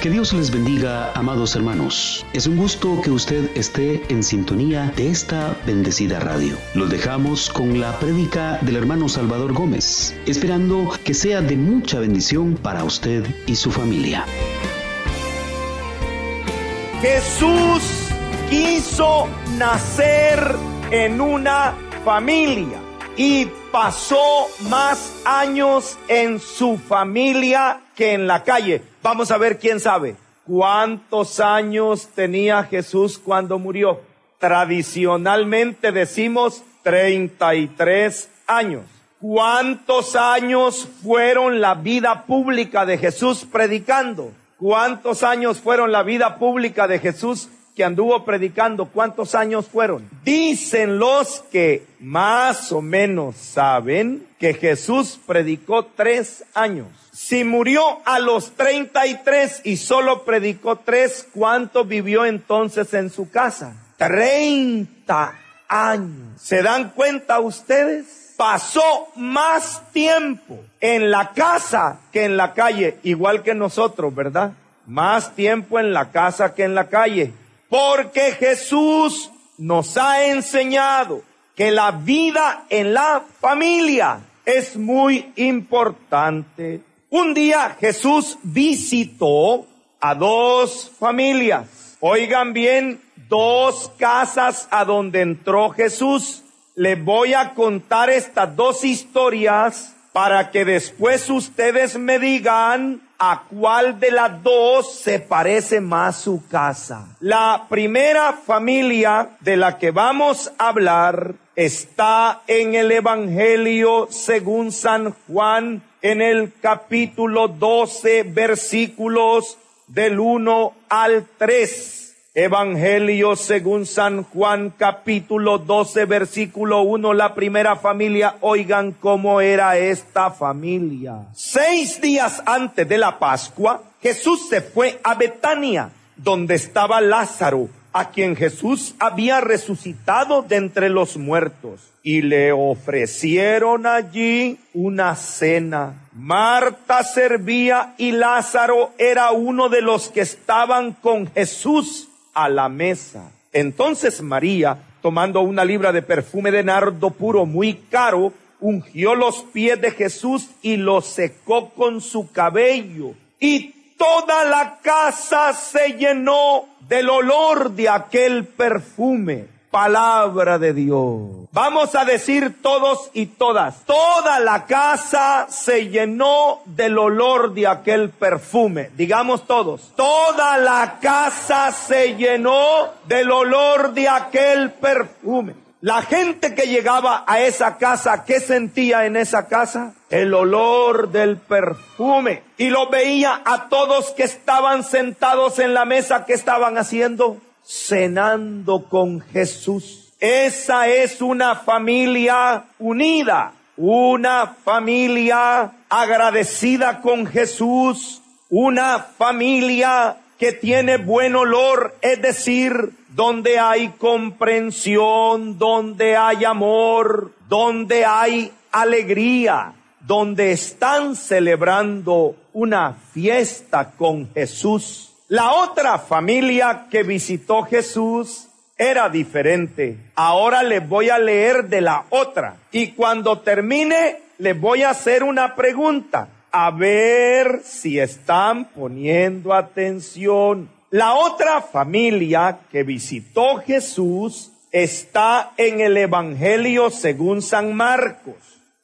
Que Dios les bendiga, amados hermanos. Es un gusto que usted esté en sintonía de esta bendecida radio. Los dejamos con la prédica del hermano Salvador Gómez, esperando que sea de mucha bendición para usted y su familia. Jesús quiso nacer en una familia y pasó más años en su familia que en la calle. Vamos a ver quién sabe. ¿Cuántos años tenía Jesús cuando murió? Tradicionalmente decimos 33 años. ¿Cuántos años fueron la vida pública de Jesús predicando? ¿Cuántos años fueron la vida pública de Jesús que anduvo predicando? ¿Cuántos años fueron? Dicen los que más o menos saben que Jesús predicó tres años. Si murió a los 33 y solo predicó tres, ¿cuánto vivió entonces en su casa? 30 años. ¿Se dan cuenta ustedes? Pasó más tiempo en la casa que en la calle, igual que nosotros, ¿verdad? Más tiempo en la casa que en la calle. Porque Jesús nos ha enseñado que la vida en la familia es muy importante. Un día Jesús visitó a dos familias. Oigan bien, dos casas a donde entró Jesús. Les voy a contar estas dos historias para que después ustedes me digan a cuál de las dos se parece más su casa. La primera familia de la que vamos a hablar está en el Evangelio según San Juan en el capítulo 12 versículos del 1 al 3. Evangelio según San Juan capítulo 12 versículo 1, la primera familia, oigan cómo era esta familia. Seis días antes de la Pascua, Jesús se fue a Betania, donde estaba Lázaro, a quien Jesús había resucitado de entre los muertos y le ofrecieron allí una cena. Marta servía y Lázaro era uno de los que estaban con Jesús a la mesa. Entonces María, tomando una libra de perfume de nardo puro muy caro, ungió los pies de Jesús y los secó con su cabello. Y toda la casa se llenó del olor de aquel perfume palabra de Dios. Vamos a decir todos y todas, toda la casa se llenó del olor de aquel perfume. Digamos todos, toda la casa se llenó del olor de aquel perfume. La gente que llegaba a esa casa, ¿qué sentía en esa casa? El olor del perfume. Y lo veía a todos que estaban sentados en la mesa, ¿qué estaban haciendo? cenando con Jesús. Esa es una familia unida, una familia agradecida con Jesús, una familia que tiene buen olor, es decir, donde hay comprensión, donde hay amor, donde hay alegría, donde están celebrando una fiesta con Jesús. La otra familia que visitó Jesús era diferente. Ahora les voy a leer de la otra. Y cuando termine, les voy a hacer una pregunta. A ver si están poniendo atención. La otra familia que visitó Jesús está en el Evangelio según San Marcos,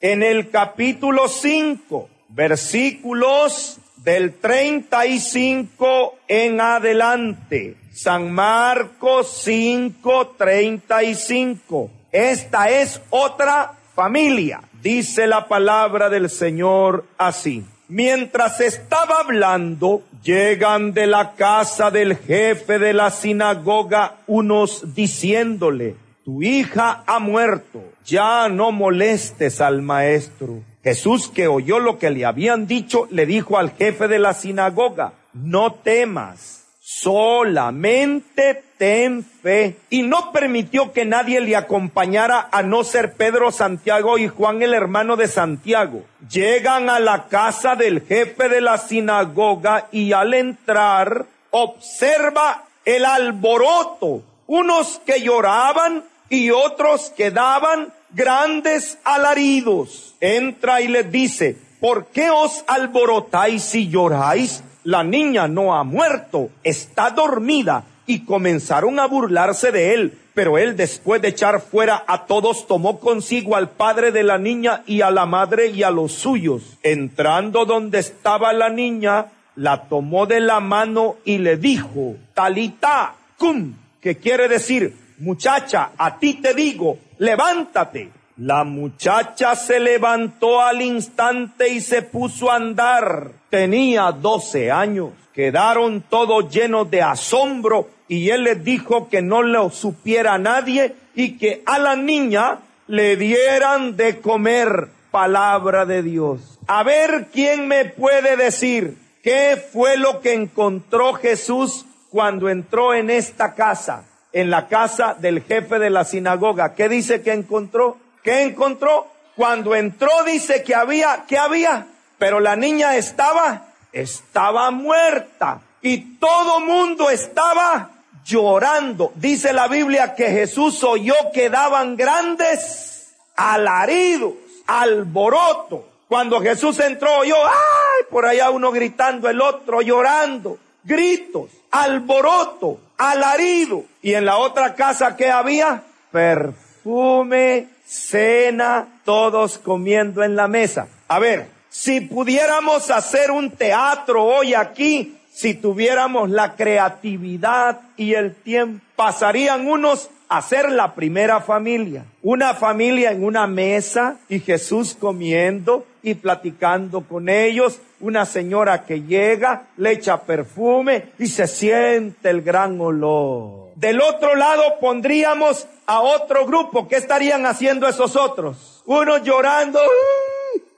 en el capítulo 5, versículos del 35 en adelante. San Marcos 5, 35. Esta es otra familia. Dice la palabra del Señor así. Mientras estaba hablando, llegan de la casa del jefe de la sinagoga unos diciéndole, tu hija ha muerto, ya no molestes al maestro. Jesús que oyó lo que le habían dicho, le dijo al jefe de la sinagoga, no temas, solamente ten fe. Y no permitió que nadie le acompañara a no ser Pedro, Santiago y Juan el hermano de Santiago. Llegan a la casa del jefe de la sinagoga y al entrar observa el alboroto, unos que lloraban y otros que daban grandes alaridos. Entra y les dice, ¿por qué os alborotáis y lloráis? La niña no ha muerto, está dormida. Y comenzaron a burlarse de él. Pero él, después de echar fuera a todos, tomó consigo al padre de la niña y a la madre y a los suyos. Entrando donde estaba la niña, la tomó de la mano y le dijo, Talita, cum, que quiere decir, muchacha, a ti te digo, levántate. La muchacha se levantó al instante y se puso a andar. Tenía doce años. Quedaron todos llenos de asombro y él les dijo que no lo supiera nadie y que a la niña le dieran de comer palabra de Dios. A ver quién me puede decir qué fue lo que encontró Jesús cuando entró en esta casa, en la casa del jefe de la sinagoga. ¿Qué dice que encontró? ¿Qué encontró? Cuando entró dice que había, que había, pero la niña estaba, estaba muerta y todo mundo estaba llorando. Dice la Biblia que Jesús oyó que daban grandes alaridos, alboroto. Cuando Jesús entró, oyó, ay, por allá uno gritando, el otro llorando, gritos, alboroto, alarido. Y en la otra casa que había, perfume cena, todos comiendo en la mesa. A ver, si pudiéramos hacer un teatro hoy aquí, si tuviéramos la creatividad y el tiempo, pasarían unos a ser la primera familia. Una familia en una mesa y Jesús comiendo y platicando con ellos. Una señora que llega, le echa perfume y se siente el gran olor. Del otro lado pondríamos a otro grupo. ¿Qué estarían haciendo esos otros? Unos llorando,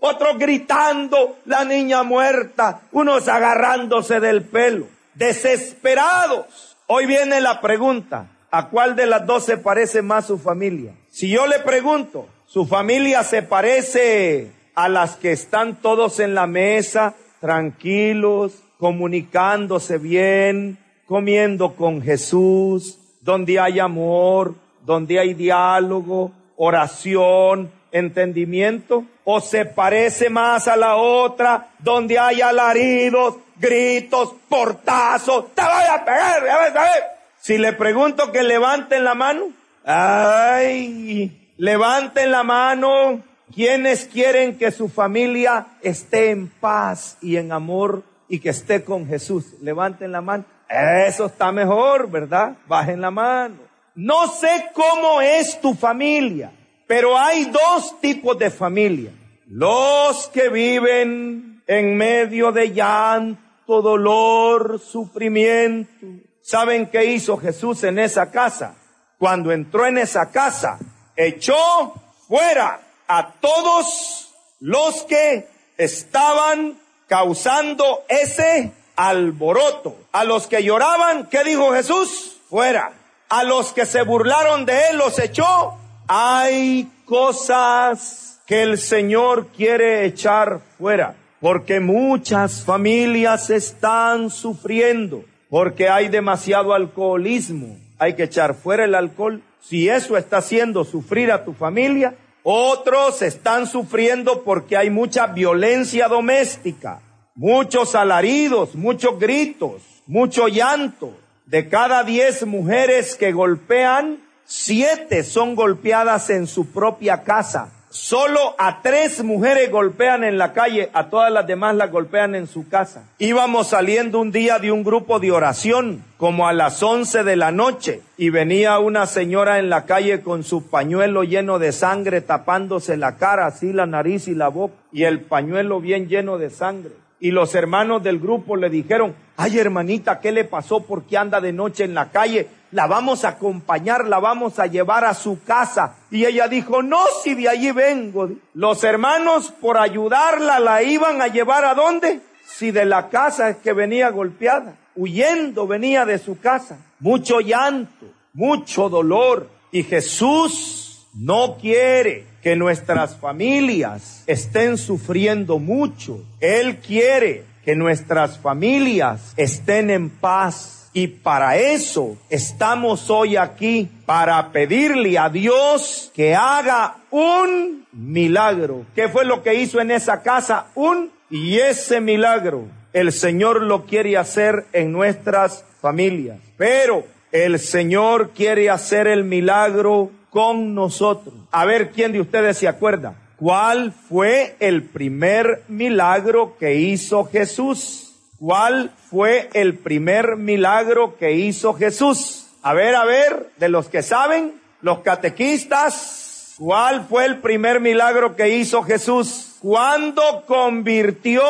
otros gritando, la niña muerta, unos agarrándose del pelo, desesperados. Hoy viene la pregunta, ¿a cuál de las dos se parece más su familia? Si yo le pregunto, ¿su familia se parece a las que están todos en la mesa, tranquilos, comunicándose bien, comiendo con Jesús, donde hay amor, donde hay diálogo, oración, entendimiento, o se parece más a la otra, donde hay alaridos, gritos, portazos, te voy a pegar, a ver, a ver. Si le pregunto que levanten la mano, ay, levanten la mano, quienes quieren que su familia esté en paz y en amor y que esté con Jesús, levanten la mano. Eso está mejor, ¿verdad? Bajen la mano. No sé cómo es tu familia, pero hay dos tipos de familia. Los que viven en medio de llanto, dolor, sufrimiento. ¿Saben qué hizo Jesús en esa casa? Cuando entró en esa casa, echó fuera a todos los que estaban causando ese alboroto. A los que lloraban, ¿qué dijo Jesús? Fuera. A los que se burlaron de él los echó. Hay cosas que el Señor quiere echar fuera. Porque muchas familias están sufriendo. Porque hay demasiado alcoholismo. Hay que echar fuera el alcohol. Si eso está haciendo sufrir a tu familia, otros están sufriendo porque hay mucha violencia doméstica muchos alaridos, muchos gritos, mucho llanto. De cada diez mujeres que golpean, siete son golpeadas en su propia casa. Solo a tres mujeres golpean en la calle, a todas las demás las golpean en su casa. Íbamos saliendo un día de un grupo de oración, como a las once de la noche, y venía una señora en la calle con su pañuelo lleno de sangre, tapándose la cara, así la nariz y la boca, y el pañuelo bien lleno de sangre. Y los hermanos del grupo le dijeron, ay hermanita, ¿qué le pasó? ¿Por qué anda de noche en la calle? La vamos a acompañar, la vamos a llevar a su casa. Y ella dijo, no, si de allí vengo. Los hermanos por ayudarla la iban a llevar a dónde? Si de la casa es que venía golpeada. huyendo venía de su casa. Mucho llanto, mucho dolor. Y Jesús no quiere que nuestras familias estén sufriendo mucho. Él quiere que nuestras familias estén en paz. Y para eso estamos hoy aquí, para pedirle a Dios que haga un milagro. ¿Qué fue lo que hizo en esa casa? Un y ese milagro el Señor lo quiere hacer en nuestras familias. Pero el Señor quiere hacer el milagro con nosotros. A ver quién de ustedes se acuerda. ¿Cuál fue el primer milagro que hizo Jesús? ¿Cuál fue el primer milagro que hizo Jesús? A ver, a ver, de los que saben, los catequistas, ¿cuál fue el primer milagro que hizo Jesús? Cuando convirtió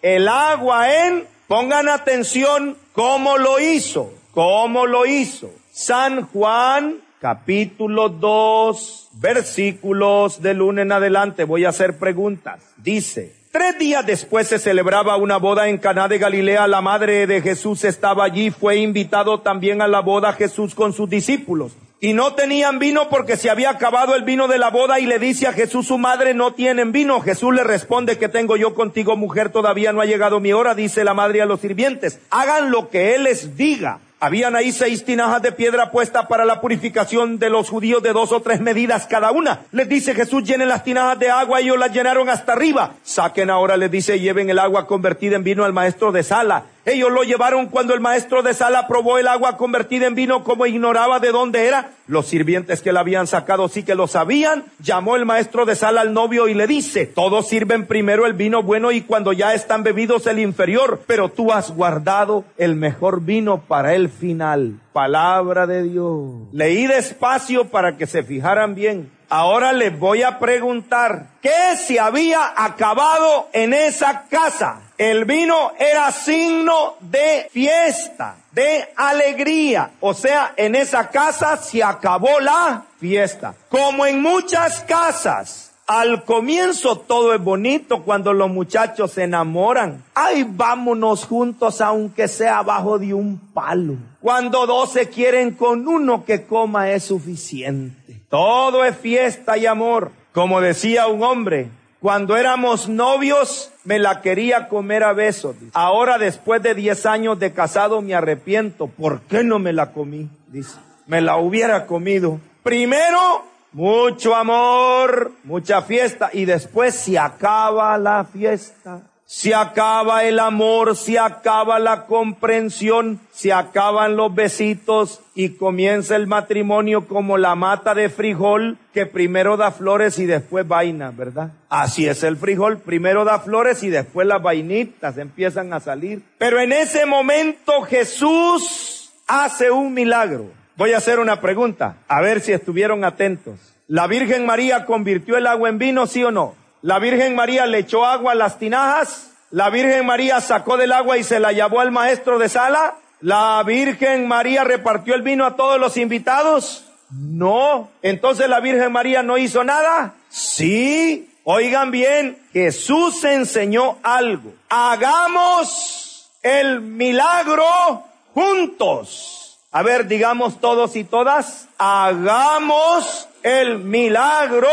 el agua en, pongan atención cómo lo hizo, cómo lo hizo. San Juan capítulo 2, versículos de lunes en adelante. Voy a hacer preguntas. Dice, Tres días después se celebraba una boda en Caná de Galilea. La madre de Jesús estaba allí. Fue invitado también a la boda Jesús con sus discípulos y no tenían vino porque se había acabado el vino de la boda y le dice a Jesús su madre no tienen vino. Jesús le responde que tengo yo contigo mujer todavía no ha llegado mi hora, dice la madre a los sirvientes. Hagan lo que él les diga. Habían ahí seis tinajas de piedra puestas para la purificación de los judíos de dos o tres medidas cada una. Les dice Jesús, llenen las tinajas de agua, ellos las llenaron hasta arriba. Saquen ahora, les dice, lleven el agua convertida en vino al maestro de sala. Ellos lo llevaron cuando el maestro de sala probó el agua convertida en vino como ignoraba de dónde era. Los sirvientes que la habían sacado sí que lo sabían. Llamó el maestro de sala al novio y le dice, todos sirven primero el vino bueno y cuando ya están bebidos el inferior, pero tú has guardado el mejor vino para el final. Palabra de Dios. Leí despacio para que se fijaran bien. Ahora les voy a preguntar, ¿qué se había acabado en esa casa? El vino era signo de fiesta, de alegría. O sea, en esa casa se acabó la fiesta. Como en muchas casas, al comienzo todo es bonito cuando los muchachos se enamoran. Ay, vámonos juntos aunque sea abajo de un palo. Cuando dos se quieren con uno que coma es suficiente. Todo es fiesta y amor. Como decía un hombre, cuando éramos novios, me la quería comer a besos. Ahora, después de 10 años de casado, me arrepiento. ¿Por qué no me la comí? Dice, me la hubiera comido. Primero, mucho amor, mucha fiesta, y después se acaba la fiesta se acaba el amor, se acaba la comprensión, se acaban los besitos y comienza el matrimonio como la mata de frijol que primero da flores y después vainas, ¿verdad? Así es el frijol, primero da flores y después las vainitas empiezan a salir. Pero en ese momento Jesús hace un milagro. Voy a hacer una pregunta, a ver si estuvieron atentos. ¿La Virgen María convirtió el agua en vino, sí o no? La Virgen María le echó agua a las tinajas. La Virgen María sacó del agua y se la llevó al maestro de sala. La Virgen María repartió el vino a todos los invitados. No. Entonces la Virgen María no hizo nada. Sí. Oigan bien, Jesús enseñó algo. Hagamos el milagro juntos. A ver, digamos todos y todas, hagamos el milagro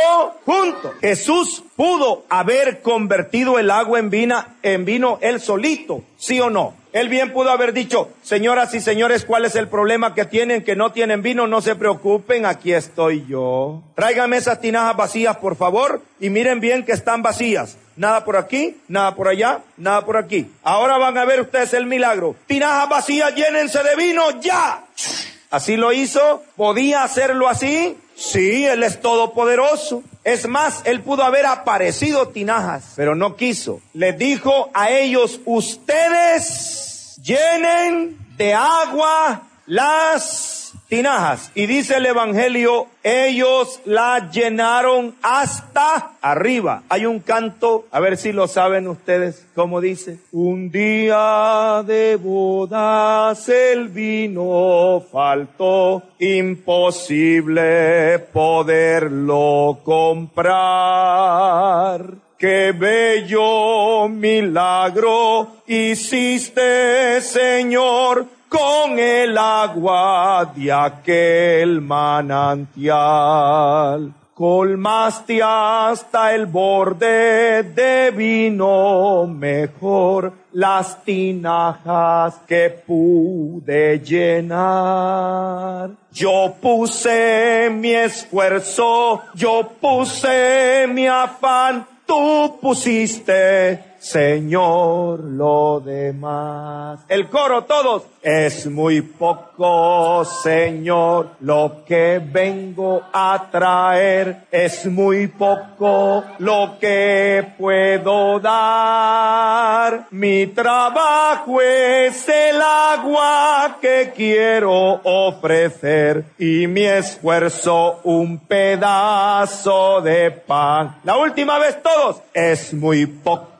juntos. Jesús pudo haber convertido el agua en, vina, en vino él solito, sí o no. Él bien pudo haber dicho, señoras y señores, ¿cuál es el problema que tienen que no tienen vino? No se preocupen, aquí estoy yo. Tráigame esas tinajas vacías, por favor, y miren bien que están vacías. Nada por aquí, nada por allá, nada por aquí. Ahora van a ver ustedes el milagro. Tinajas vacías, llénense de vino, ya. Así lo hizo, podía hacerlo así, Sí, Él es todopoderoso. Es más, Él pudo haber aparecido tinajas, pero no quiso. Les dijo a ellos, ustedes llenen de agua las tinajas. Y dice el Evangelio, ellos la llenaron hasta arriba. Hay un canto, a ver si lo saben ustedes, ¿cómo dice? Un día de bodas el vino faltó, imposible poderlo comprar. Qué bello milagro hiciste, Señor, con el agua de aquel manantial. Colmaste hasta el borde de vino mejor las tinajas que pude llenar. Yo puse mi esfuerzo, yo puse mi afán, tú pusiste Señor, lo demás. El coro todos. Es muy poco, Señor, lo que vengo a traer. Es muy poco lo que puedo dar. Mi trabajo es el agua que quiero ofrecer y mi esfuerzo un pedazo de pan. La última vez todos. Es muy poco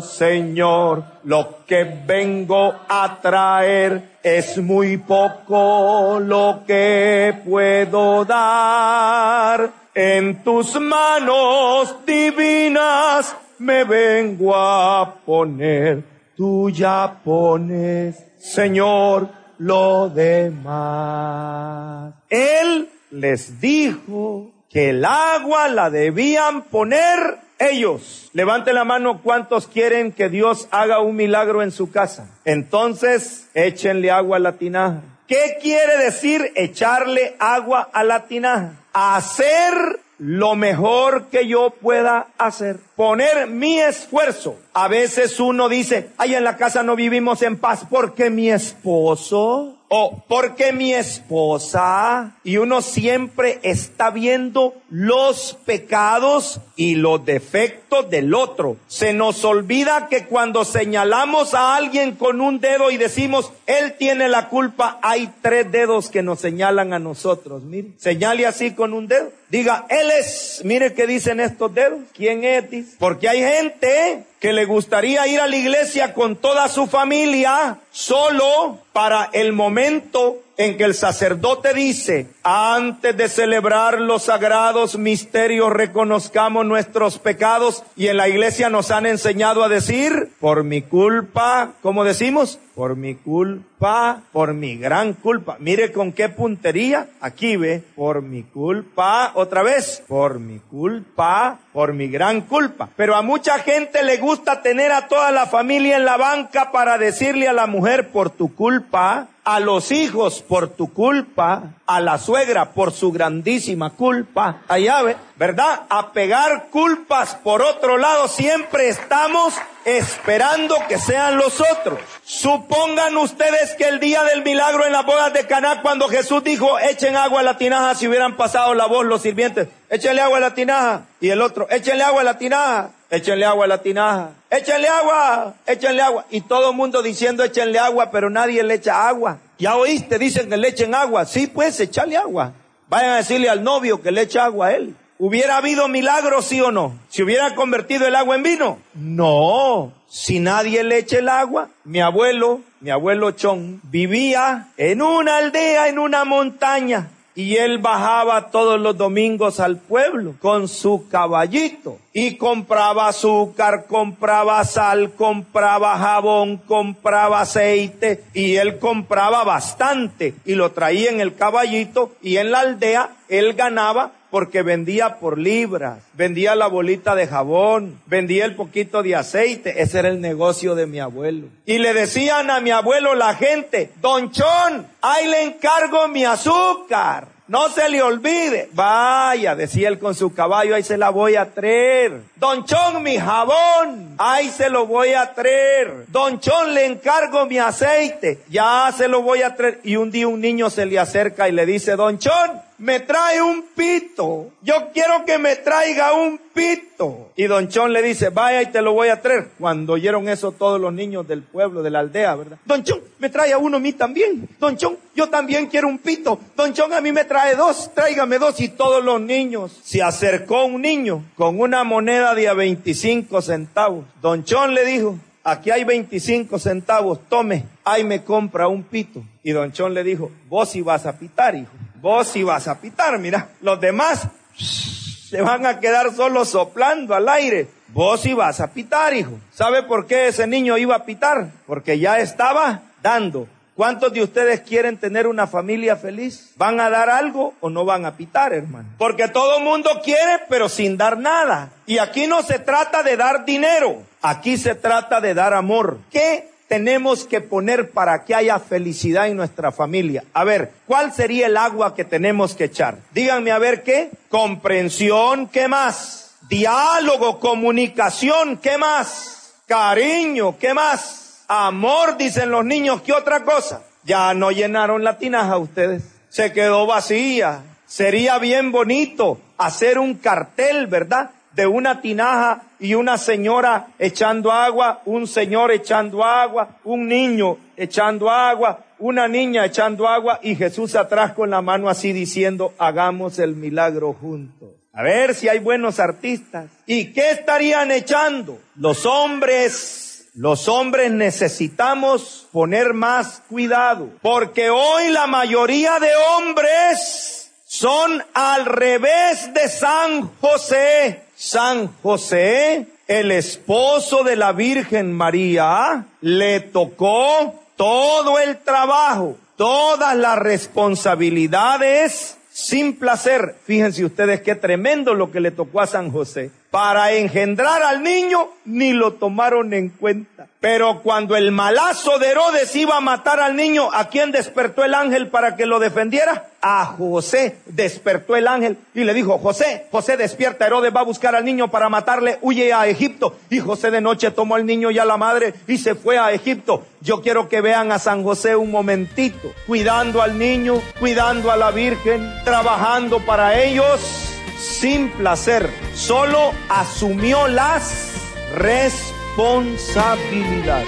Señor, lo que vengo a traer es muy poco lo que puedo dar. En tus manos divinas me vengo a poner. Tú ya pones, Señor, lo demás. Él les dijo que el agua la debían poner ellos. Levante la mano cuántos quieren que Dios haga un milagro en su casa. Entonces, échenle agua a la tinaja. ¿Qué quiere decir echarle agua a la tinaja? Hacer lo mejor que yo pueda hacer. Poner mi esfuerzo. A veces uno dice, ay, en la casa no vivimos en paz porque mi esposo o porque mi esposa y uno siempre está viendo los pecados y los defectos del otro. Se nos olvida que cuando señalamos a alguien con un dedo y decimos, él tiene la culpa, hay tres dedos que nos señalan a nosotros. Mire, señale así con un dedo. Diga, él es, mire qué dicen estos dedos. ¿Quién es? Porque hay gente que le gustaría ir a la iglesia con toda su familia solo para el momento en que el sacerdote dice, antes de celebrar los sagrados misterios, reconozcamos nuestros pecados y en la iglesia nos han enseñado a decir, por mi culpa, ¿cómo decimos? Por mi culpa, por mi gran culpa. Mire con qué puntería. Aquí ve, por mi culpa, otra vez, por mi culpa, por mi gran culpa. Pero a mucha gente le gusta tener a toda la familia en la banca para decirle a la mujer, por tu culpa, a los hijos por tu culpa, a la suegra por su grandísima culpa, allá ve, ¿verdad? A pegar culpas por otro lado, siempre estamos esperando que sean los otros. Supongan ustedes que el día del milagro en las bodas de Caná, cuando Jesús dijo, echen agua a la tinaja, si hubieran pasado la voz los sirvientes, échenle agua a la tinaja, y el otro, échenle agua a la tinaja, échenle agua a la tinaja, échenle agua, échenle agua, y todo el mundo diciendo échenle agua, pero nadie le echa agua. Ya oíste, dicen que le echen agua, sí, pues, echarle agua. Vayan a decirle al novio que le eche agua a él. ¿Hubiera habido milagro, sí o no? ¿Se hubiera convertido el agua en vino? No. Si nadie le echa el agua, mi abuelo, mi abuelo Chon, vivía en una aldea, en una montaña, y él bajaba todos los domingos al pueblo con su caballito y compraba azúcar, compraba sal, compraba jabón, compraba aceite y él compraba bastante y lo traía en el caballito y en la aldea él ganaba porque vendía por libras, vendía la bolita de jabón, vendía el poquito de aceite, ese era el negocio de mi abuelo. Y le decían a mi abuelo la gente, Don Chon, ahí le encargo mi azúcar. No se le olvide. Vaya, decía él con su caballo, ahí se la voy a traer. Don Chon, mi jabón, ahí se lo voy a traer. Don Chon, le encargo mi aceite, ya se lo voy a traer. Y un día un niño se le acerca y le dice, Don Chon, me trae un pito. Yo quiero que me traiga un pito. Y don Chon le dice, vaya y te lo voy a traer. Cuando oyeron eso todos los niños del pueblo, de la aldea, ¿verdad? Don Chon, me trae uno a mí también. Don Chon, yo también quiero un pito. Don Chon, a mí me trae dos, tráigame dos. Y todos los niños, se acercó un niño con una moneda de a 25 centavos. Don Chon le dijo, aquí hay 25 centavos, tome, ahí me compra un pito. Y don Chon le dijo, vos vas a pitar, hijo. Vos vas a pitar, mira. Los demás se van a quedar solo soplando al aire. Vos ibas a pitar, hijo. ¿Sabe por qué ese niño iba a pitar? Porque ya estaba dando. ¿Cuántos de ustedes quieren tener una familia feliz? ¿Van a dar algo o no van a pitar, hermano? Porque todo mundo quiere, pero sin dar nada. Y aquí no se trata de dar dinero, aquí se trata de dar amor. ¿Qué tenemos que poner para que haya felicidad en nuestra familia? A ver, ¿cuál sería el agua que tenemos que echar? Díganme a ver qué. Comprensión, ¿qué más? diálogo, comunicación, ¿qué más? Cariño, ¿qué más? Amor, dicen los niños, ¿qué otra cosa? Ya no llenaron la tinaja ustedes, se quedó vacía. Sería bien bonito hacer un cartel, ¿verdad? De una tinaja y una señora echando agua, un señor echando agua, un niño echando agua, una niña echando agua y Jesús atrás con la mano así diciendo, hagamos el milagro juntos. A ver si hay buenos artistas. ¿Y qué estarían echando? Los hombres, los hombres necesitamos poner más cuidado. Porque hoy la mayoría de hombres son al revés de San José. San José, el esposo de la Virgen María, le tocó todo el trabajo, todas las responsabilidades sin placer. Fíjense ustedes qué tremendo lo que le tocó a San José. Para engendrar al niño ni lo tomaron en cuenta. Pero cuando el malazo de Herodes iba a matar al niño, ¿a quién despertó el ángel para que lo defendiera? A José despertó el ángel y le dijo, José, José despierta, Herodes va a buscar al niño para matarle, huye a Egipto. Y José de noche tomó al niño y a la madre y se fue a Egipto. Yo quiero que vean a San José un momentito, cuidando al niño, cuidando a la Virgen, trabajando para ellos sin placer. Solo asumió las responsabilidades responsabilidad.